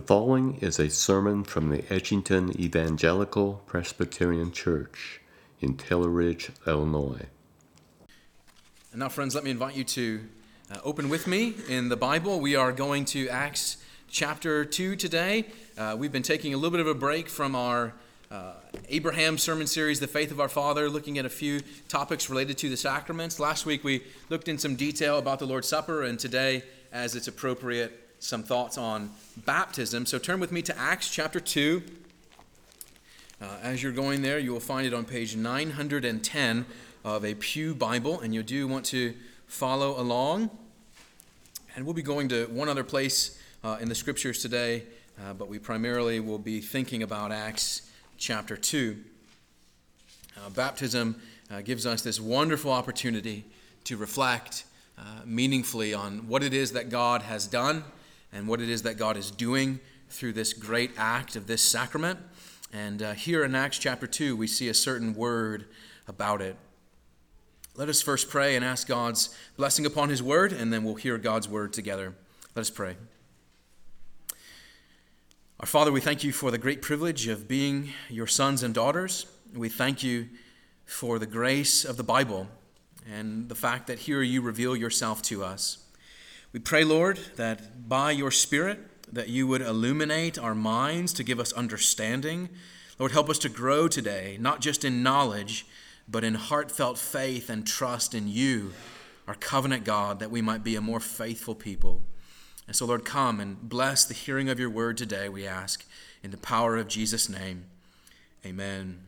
The following is a sermon from the Edgington Evangelical Presbyterian Church in Taylor Ridge, Illinois. And now, friends, let me invite you to uh, open with me in the Bible. We are going to Acts chapter 2 today. Uh, we've been taking a little bit of a break from our uh, Abraham sermon series, The Faith of Our Father, looking at a few topics related to the sacraments. Last week we looked in some detail about the Lord's Supper, and today, as it's appropriate, some thoughts on baptism. So turn with me to Acts chapter 2. Uh, as you're going there, you will find it on page 910 of a Pew Bible, and you do want to follow along. And we'll be going to one other place uh, in the scriptures today, uh, but we primarily will be thinking about Acts chapter 2. Uh, baptism uh, gives us this wonderful opportunity to reflect uh, meaningfully on what it is that God has done and what it is that God is doing through this great act of this sacrament. And uh, here in Acts chapter 2, we see a certain word about it. Let us first pray and ask God's blessing upon His word, and then we'll hear God's word together. Let us pray. Our Father, we thank you for the great privilege of being your sons and daughters. We thank you for the grace of the Bible and the fact that here you reveal yourself to us. We pray, Lord, that by your Spirit, that you would illuminate our minds to give us understanding. Lord, help us to grow today, not just in knowledge, but in heartfelt faith and trust in you, our covenant God, that we might be a more faithful people. And so, Lord, come and bless the hearing of your word today, we ask, in the power of Jesus' name. Amen.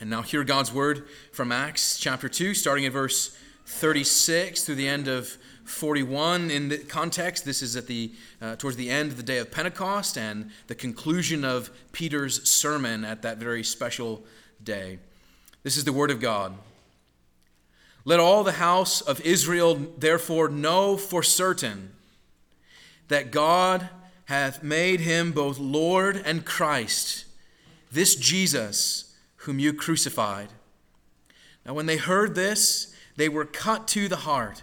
And now, hear God's word from Acts chapter 2, starting at verse 36 through the end of 41 in the context. This is at the uh, towards the end of the day of pentecost and the conclusion of peter's sermon at that very special day. This is the word of god. Let all the house of israel therefore know for certain that god hath made him both lord and christ this jesus whom you crucified. Now when they heard this they were cut to the heart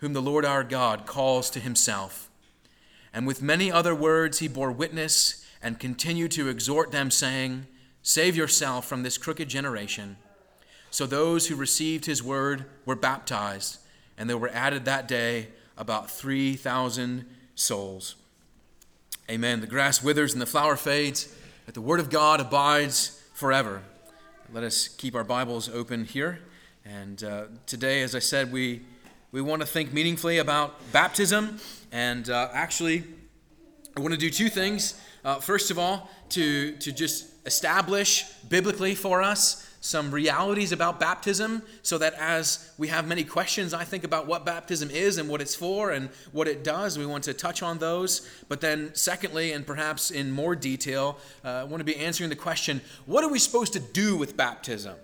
whom the Lord our God calls to himself. And with many other words he bore witness and continued to exhort them, saying, Save yourself from this crooked generation. So those who received his word were baptized, and there were added that day about 3,000 souls. Amen. The grass withers and the flower fades, but the word of God abides forever. Let us keep our Bibles open here. And uh, today, as I said, we we want to think meaningfully about baptism. And uh, actually, I want to do two things. Uh, first of all, to, to just establish biblically for us some realities about baptism so that as we have many questions, I think about what baptism is and what it's for and what it does, we want to touch on those. But then, secondly, and perhaps in more detail, uh, I want to be answering the question what are we supposed to do with baptism?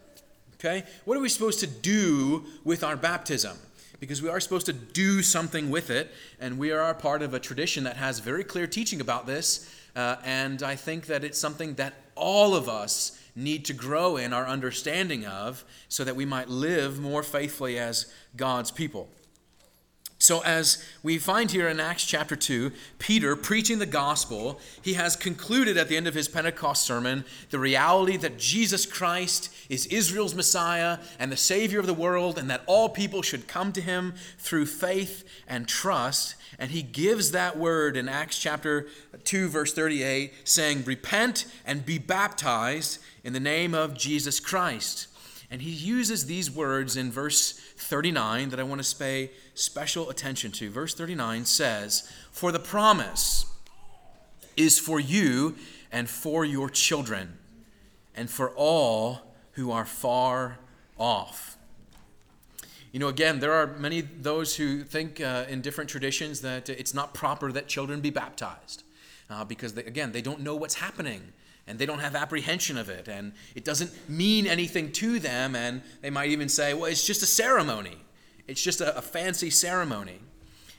Okay? What are we supposed to do with our baptism? Because we are supposed to do something with it, and we are part of a tradition that has very clear teaching about this. Uh, and I think that it's something that all of us need to grow in our understanding of so that we might live more faithfully as God's people. So, as we find here in Acts chapter 2, Peter preaching the gospel, he has concluded at the end of his Pentecost sermon the reality that Jesus Christ is Israel's Messiah and the Savior of the world, and that all people should come to him through faith and trust. And he gives that word in Acts chapter 2, verse 38, saying, Repent and be baptized in the name of Jesus Christ. And he uses these words in verse 39 that I want to pay special attention to. Verse 39 says, For the promise is for you and for your children, and for all who are far off. You know, again, there are many those who think uh, in different traditions that it's not proper that children be baptized. uh, because, they, again, they don't know what's happening and they don't have apprehension of it and it doesn't mean anything to them. And they might even say, well, it's just a ceremony, it's just a, a fancy ceremony.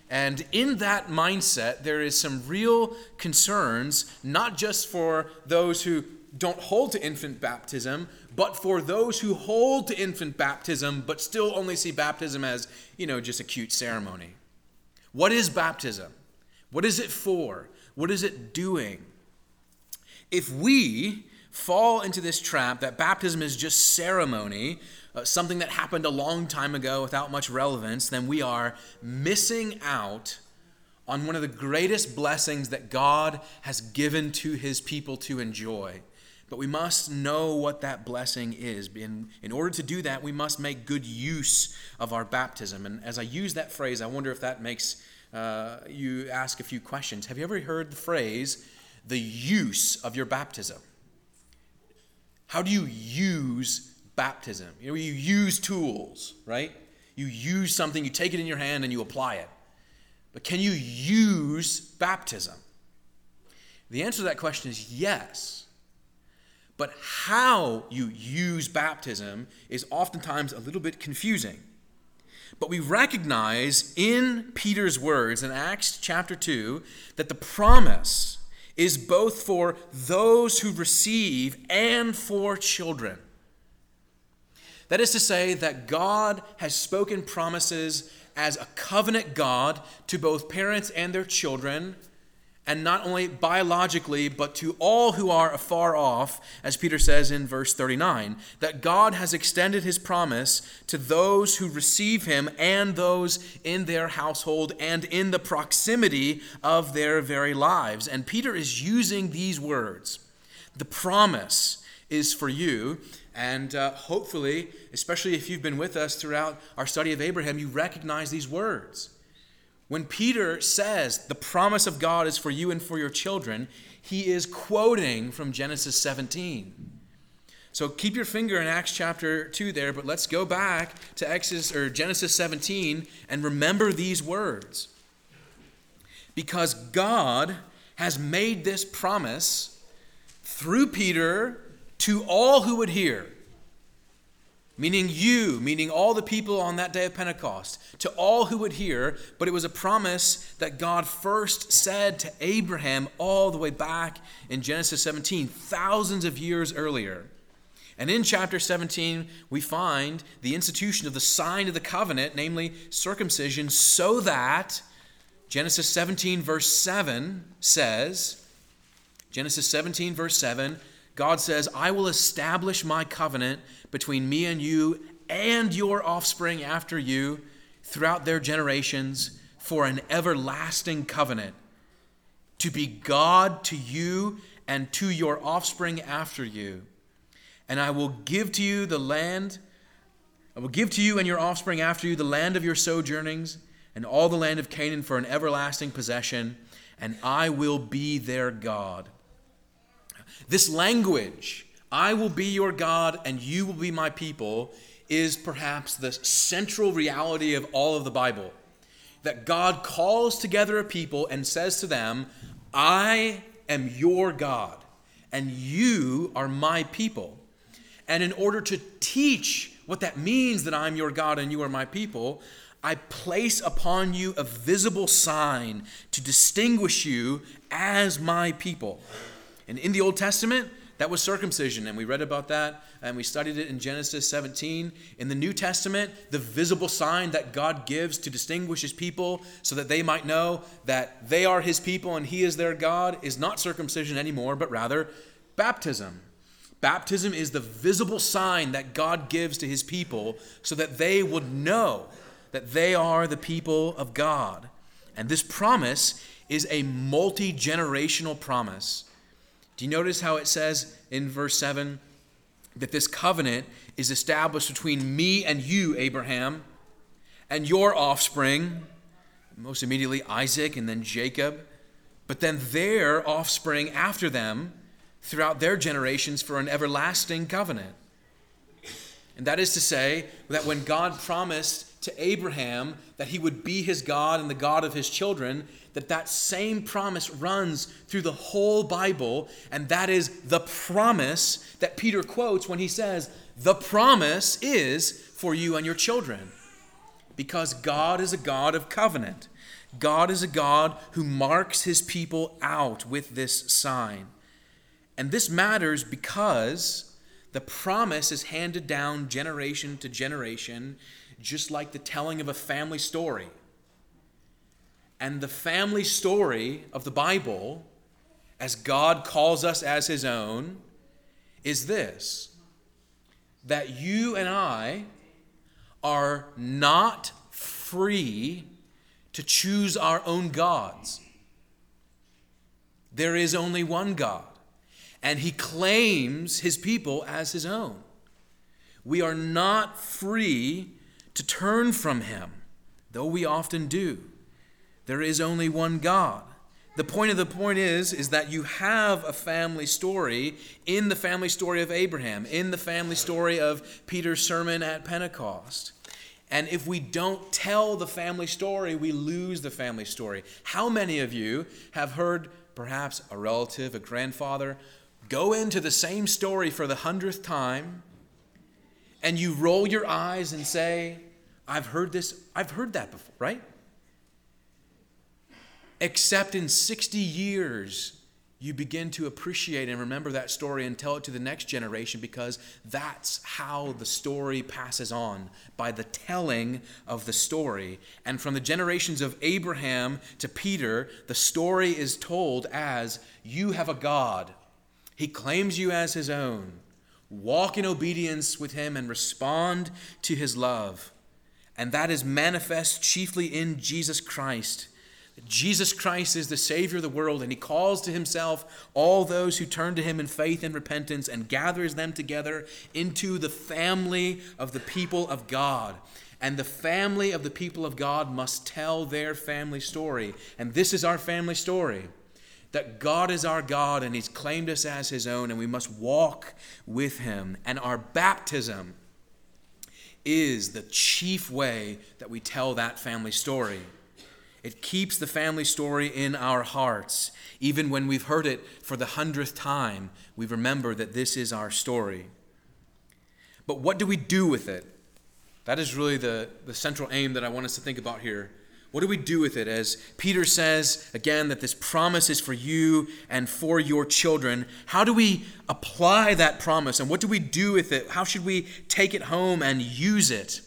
And in that mindset, there is some real concerns, not just for those who don't hold to infant baptism, but for those who hold to infant baptism but still only see baptism as, you know, just a cute ceremony. What is baptism? What is it for? What is it doing? If we fall into this trap that baptism is just ceremony, uh, something that happened a long time ago without much relevance, then we are missing out on one of the greatest blessings that God has given to his people to enjoy. But we must know what that blessing is. In, in order to do that, we must make good use of our baptism. And as I use that phrase, I wonder if that makes uh, you ask a few questions. Have you ever heard the phrase, the use of your baptism? How do you use baptism? You know, you use tools, right? You use something, you take it in your hand and you apply it. But can you use baptism? The answer to that question is yes. But how you use baptism is oftentimes a little bit confusing. But we recognize in Peter's words in Acts chapter 2 that the promise is both for those who receive and for children. That is to say, that God has spoken promises as a covenant God to both parents and their children and not only biologically, but to all who are afar off, as Peter says in verse 39, that God has extended his promise to those who receive him and those in their household and in the proximity of their very lives. And Peter is using these words. The promise is for you. And uh, hopefully, especially if you've been with us throughout our study of Abraham, you recognize these words. When Peter says the promise of God is for you and for your children, he is quoting from Genesis 17. So keep your finger in Acts chapter 2 there, but let's go back to Exodus or Genesis 17 and remember these words. Because God has made this promise through Peter to all who would hear meaning you, meaning all the people on that day of Pentecost, to all who would hear, but it was a promise that God first said to Abraham all the way back in Genesis 17, thousands of years earlier. And in chapter 17, we find the institution of the sign of the covenant, namely circumcision, so that Genesis 17, verse 7 says, Genesis 17, verse 7, God says, I will establish my covenant between me and you and your offspring after you throughout their generations for an everlasting covenant to be God to you and to your offspring after you. And I will give to you the land, I will give to you and your offspring after you the land of your sojournings and all the land of Canaan for an everlasting possession, and I will be their God. This language, I will be your God and you will be my people, is perhaps the central reality of all of the Bible. That God calls together a people and says to them, I am your God and you are my people. And in order to teach what that means that I'm your God and you are my people, I place upon you a visible sign to distinguish you as my people. And in the Old Testament, that was circumcision, and we read about that and we studied it in Genesis 17. In the New Testament, the visible sign that God gives to distinguish his people so that they might know that they are his people and he is their God is not circumcision anymore, but rather baptism. Baptism is the visible sign that God gives to his people so that they would know that they are the people of God. And this promise is a multi generational promise. Do you notice how it says in verse 7 that this covenant is established between me and you, Abraham, and your offspring, most immediately Isaac and then Jacob, but then their offspring after them throughout their generations for an everlasting covenant. And that is to say that when God promised to Abraham that he would be his God and the God of his children, that that same promise runs through the whole Bible, and that is the promise that Peter quotes when he says, "The promise is for you and your children." Because God is a God of covenant. God is a God who marks his people out with this sign. And this matters because the promise is handed down generation to generation, just like the telling of a family story. And the family story of the Bible, as God calls us as his own, is this that you and I are not free to choose our own gods. There is only one God, and he claims his people as his own. We are not free to turn from him, though we often do. There is only one God. The point of the point is is that you have a family story in the family story of Abraham, in the family story of Peter's sermon at Pentecost. And if we don't tell the family story, we lose the family story. How many of you have heard perhaps a relative, a grandfather, go into the same story for the hundredth time, and you roll your eyes and say, I've heard this, I've heard that before, right? Except in 60 years, you begin to appreciate and remember that story and tell it to the next generation because that's how the story passes on by the telling of the story. And from the generations of Abraham to Peter, the story is told as you have a God. He claims you as his own. Walk in obedience with him and respond to his love. And that is manifest chiefly in Jesus Christ Jesus Christ is the Savior of the world, and He calls to Himself all those who turn to Him in faith and repentance and gathers them together into the family of the people of God. And the family of the people of God must tell their family story. And this is our family story that God is our God and He's claimed us as His own, and we must walk with Him. And our baptism is the chief way that we tell that family story. It keeps the family story in our hearts. Even when we've heard it for the hundredth time, we remember that this is our story. But what do we do with it? That is really the, the central aim that I want us to think about here. What do we do with it? As Peter says again, that this promise is for you and for your children. How do we apply that promise and what do we do with it? How should we take it home and use it?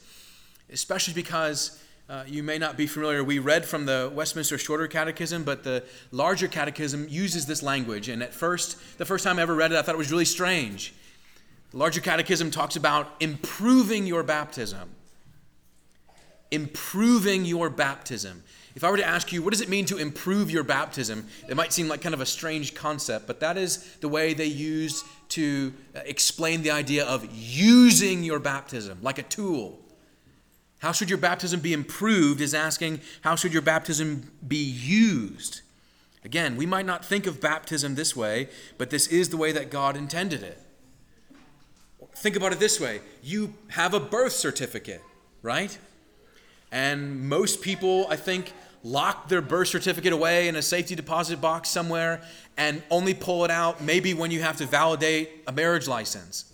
Especially because uh, you may not be familiar. We read from the Westminster Shorter Catechism, but the larger catechism uses this language. And at first, the first time I ever read it, I thought it was really strange. The larger catechism talks about improving your baptism. Improving your baptism. If I were to ask you, what does it mean to improve your baptism? It might seem like kind of a strange concept, but that is the way they use to uh, explain the idea of using your baptism like a tool how should your baptism be improved is asking, how should your baptism be used? Again, we might not think of baptism this way, but this is the way that God intended it. Think about it this way you have a birth certificate, right? And most people, I think, lock their birth certificate away in a safety deposit box somewhere and only pull it out maybe when you have to validate a marriage license,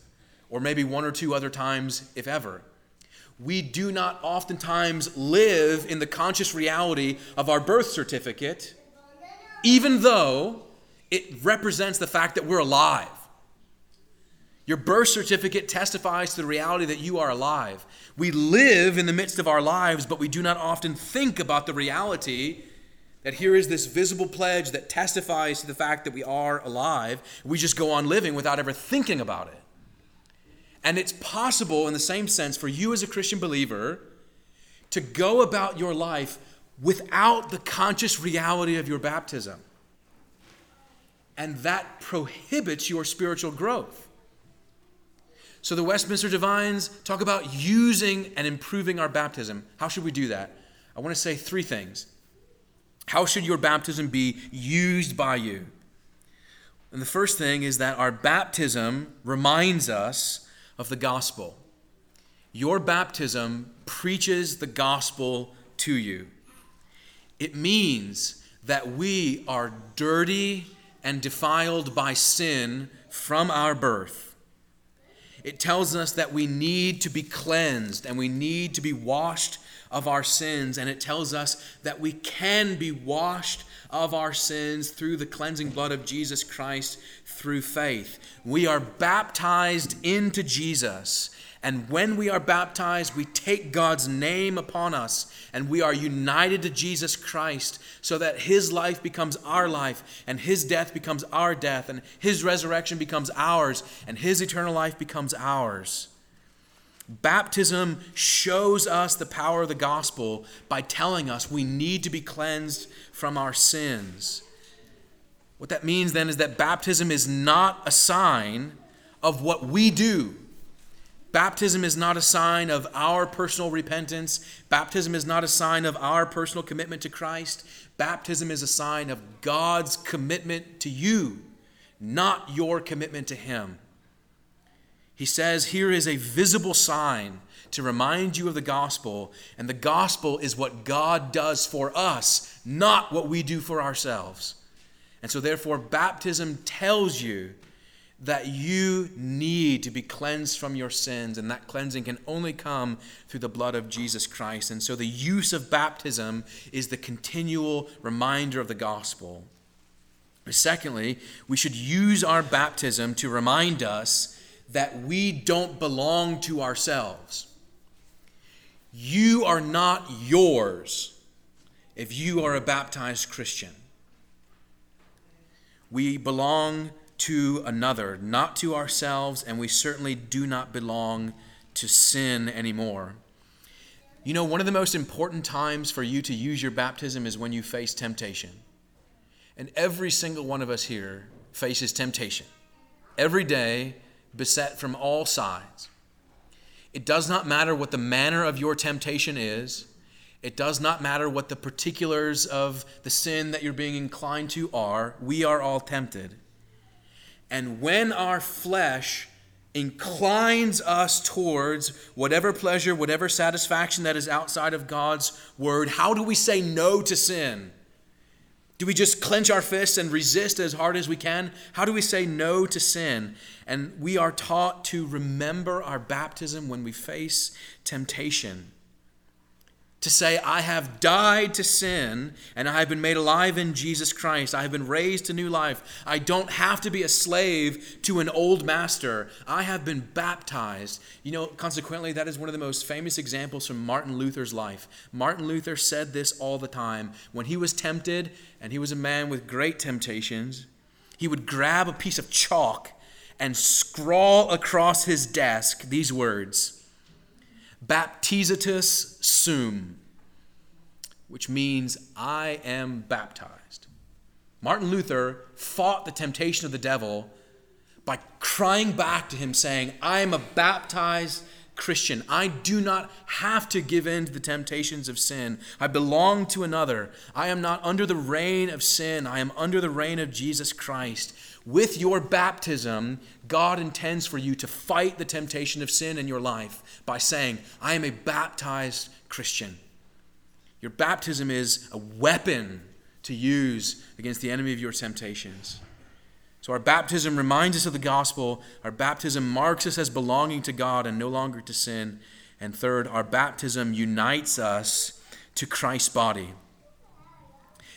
or maybe one or two other times, if ever we do not oftentimes live in the conscious reality of our birth certificate, even though it represents the fact that we're alive. Your birth certificate testifies to the reality that you are alive. We live in the midst of our lives, but we do not often think about the reality that here is this visible pledge that testifies to the fact that we are alive. We just go on living without ever thinking about it. And it's possible, in the same sense, for you as a Christian believer to go about your life without the conscious reality of your baptism. And that prohibits your spiritual growth. So the Westminster Divines talk about using and improving our baptism. How should we do that? I want to say three things. How should your baptism be used by you? And the first thing is that our baptism reminds us of the gospel. your baptism preaches the gospel to you. It means that we are dirty and defiled by sin from our birth. It tells us that we need to be cleansed and we need to be washed of our sins. And it tells us that we can be washed of our sins through the cleansing blood of Jesus Christ through faith. We are baptized into Jesus. And when we are baptized, we take God's name upon us and we are united to Jesus Christ so that his life becomes our life and his death becomes our death and his resurrection becomes ours and his eternal life becomes ours. Baptism shows us the power of the gospel by telling us we need to be cleansed from our sins. What that means then is that baptism is not a sign of what we do. Baptism is not a sign of our personal repentance. Baptism is not a sign of our personal commitment to Christ. Baptism is a sign of God's commitment to you, not your commitment to Him. He says, Here is a visible sign to remind you of the gospel, and the gospel is what God does for us, not what we do for ourselves. And so, therefore, baptism tells you that you need to be cleansed from your sins, and that cleansing can only come through the blood of Jesus Christ. And so, the use of baptism is the continual reminder of the gospel. Secondly, we should use our baptism to remind us that we don't belong to ourselves. You are not yours if you are a baptized Christian. We belong to another, not to ourselves, and we certainly do not belong to sin anymore. You know, one of the most important times for you to use your baptism is when you face temptation. And every single one of us here faces temptation. Every day, beset from all sides. It does not matter what the manner of your temptation is. It does not matter what the particulars of the sin that you're being inclined to are. We are all tempted. And when our flesh inclines us towards whatever pleasure, whatever satisfaction that is outside of God's word, how do we say no to sin? Do we just clench our fists and resist as hard as we can? How do we say no to sin? And we are taught to remember our baptism when we face temptation to say, I have died to sin and I have been made alive in Jesus Christ. I have been raised to new life. I don't have to be a slave to an old master. I have been baptized. You know, consequently, that is one of the most famous examples from Martin Luther's life. Martin Luther said this all the time. When he was tempted, and he was a man with great temptations, he would grab a piece of chalk and scrawl across his desk these words Baptizatus sum, which means I am baptized. Martin Luther fought the temptation of the devil by crying back to him, saying, I am a baptized Christian. I do not have to give in to the temptations of sin. I belong to another. I am not under the reign of sin. I am under the reign of Jesus Christ. With your baptism, God intends for you to fight the temptation of sin in your life by saying, I am a baptized Christian. Your baptism is a weapon to use against the enemy of your temptations. So, our baptism reminds us of the gospel. Our baptism marks us as belonging to God and no longer to sin. And third, our baptism unites us to Christ's body.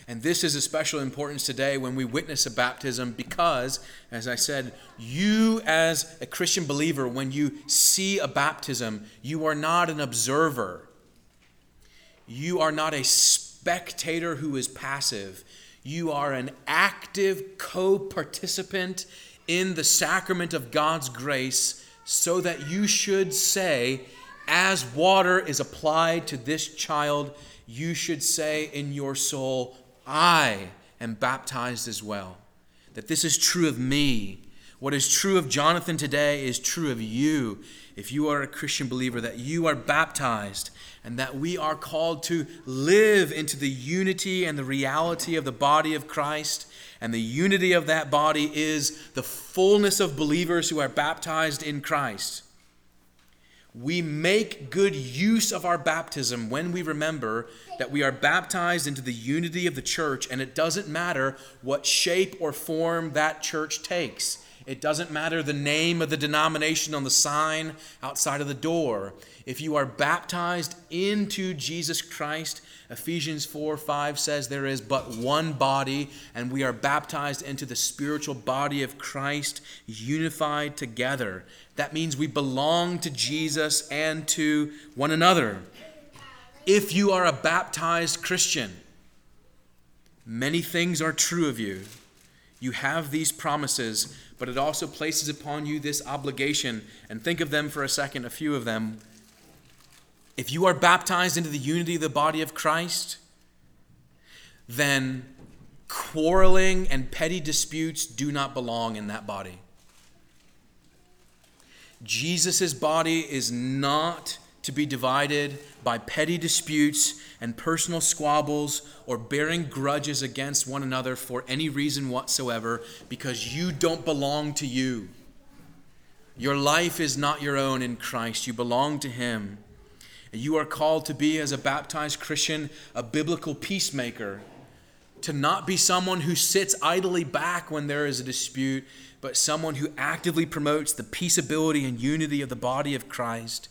And this is of special importance today when we witness a baptism because, as I said, you as a Christian believer, when you see a baptism, you are not an observer. You are not a spectator who is passive. You are an active co participant in the sacrament of God's grace, so that you should say, as water is applied to this child, you should say in your soul, I am baptized as well. That this is true of me. What is true of Jonathan today is true of you if you are a Christian believer, that you are baptized and that we are called to live into the unity and the reality of the body of Christ. And the unity of that body is the fullness of believers who are baptized in Christ. We make good use of our baptism when we remember that we are baptized into the unity of the church, and it doesn't matter what shape or form that church takes. It doesn't matter the name of the denomination on the sign outside of the door. If you are baptized into Jesus Christ, Ephesians 4 5 says there is but one body, and we are baptized into the spiritual body of Christ, unified together. That means we belong to Jesus and to one another. If you are a baptized Christian, many things are true of you. You have these promises, but it also places upon you this obligation. And think of them for a second, a few of them. If you are baptized into the unity of the body of Christ, then quarreling and petty disputes do not belong in that body. Jesus' body is not to be divided by petty disputes and personal squabbles or bearing grudges against one another for any reason whatsoever because you don't belong to you. Your life is not your own in Christ, you belong to Him. You are called to be, as a baptized Christian, a biblical peacemaker, to not be someone who sits idly back when there is a dispute, but someone who actively promotes the peaceability and unity of the body of Christ.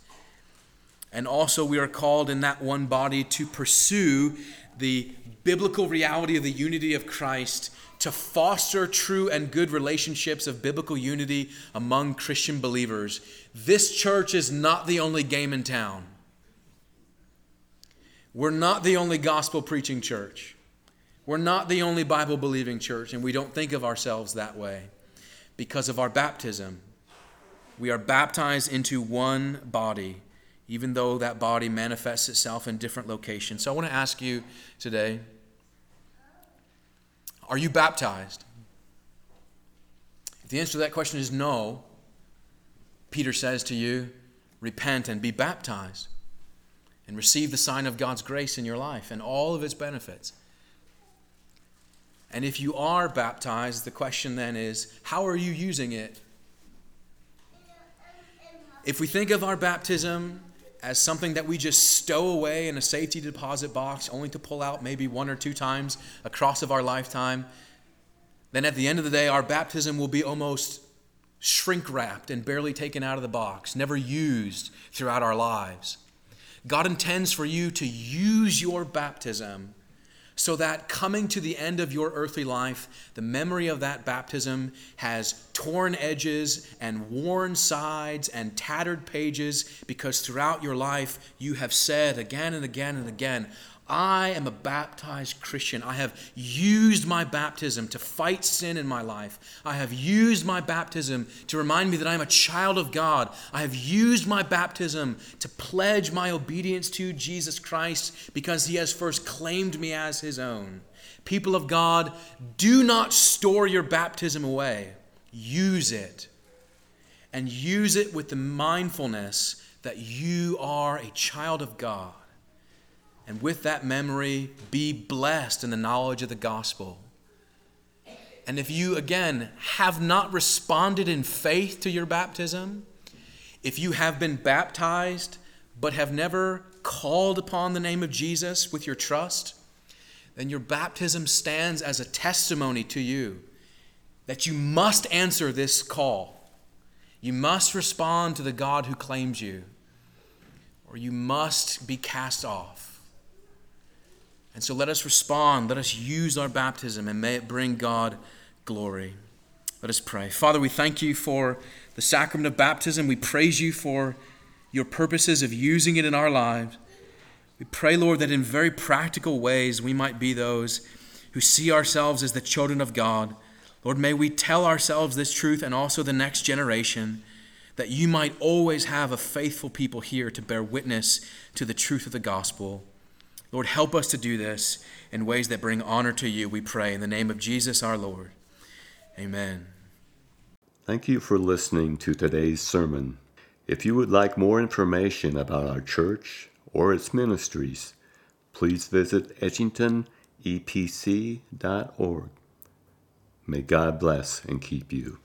And also, we are called in that one body to pursue the biblical reality of the unity of Christ, to foster true and good relationships of biblical unity among Christian believers. This church is not the only game in town. We're not the only gospel preaching church. We're not the only Bible believing church, and we don't think of ourselves that way because of our baptism. We are baptized into one body even though that body manifests itself in different locations. So I want to ask you today are you baptized? If the answer to that question is no, Peter says to you, repent and be baptized and receive the sign of God's grace in your life and all of its benefits. And if you are baptized, the question then is, how are you using it? If we think of our baptism as something that we just stow away in a safety deposit box only to pull out maybe one or two times across of our lifetime, then at the end of the day, our baptism will be almost shrink wrapped and barely taken out of the box, never used throughout our lives. God intends for you to use your baptism so that coming to the end of your earthly life, the memory of that baptism has torn edges and worn sides and tattered pages because throughout your life you have said again and again and again, I am a baptized Christian. I have used my baptism to fight sin in my life. I have used my baptism to remind me that I am a child of God. I have used my baptism to pledge my obedience to Jesus Christ because he has first claimed me as his own. People of God, do not store your baptism away. Use it. And use it with the mindfulness that you are a child of God and with that memory, be blessed in the knowledge of the gospel. And if you, again, have not responded in faith to your baptism, if you have been baptized but have never called upon the name of Jesus with your trust, then your baptism stands as a testimony to you that you must answer this call. You must respond to the God who claims you, or you must be cast off. And so let us respond. Let us use our baptism, and may it bring God glory. Let us pray. Father, we thank you for the sacrament of baptism. We praise you for your purposes of using it in our lives. We pray, Lord, that in very practical ways we might be those who see ourselves as the children of God. Lord, may we tell ourselves this truth and also the next generation that you might always have a faithful people here to bear witness to the truth of the gospel. Lord, help us to do this in ways that bring honor to you, we pray, in the name of Jesus our Lord. Amen. Thank you for listening to today's sermon. If you would like more information about our church or its ministries, please visit edgingtonepc.org. May God bless and keep you.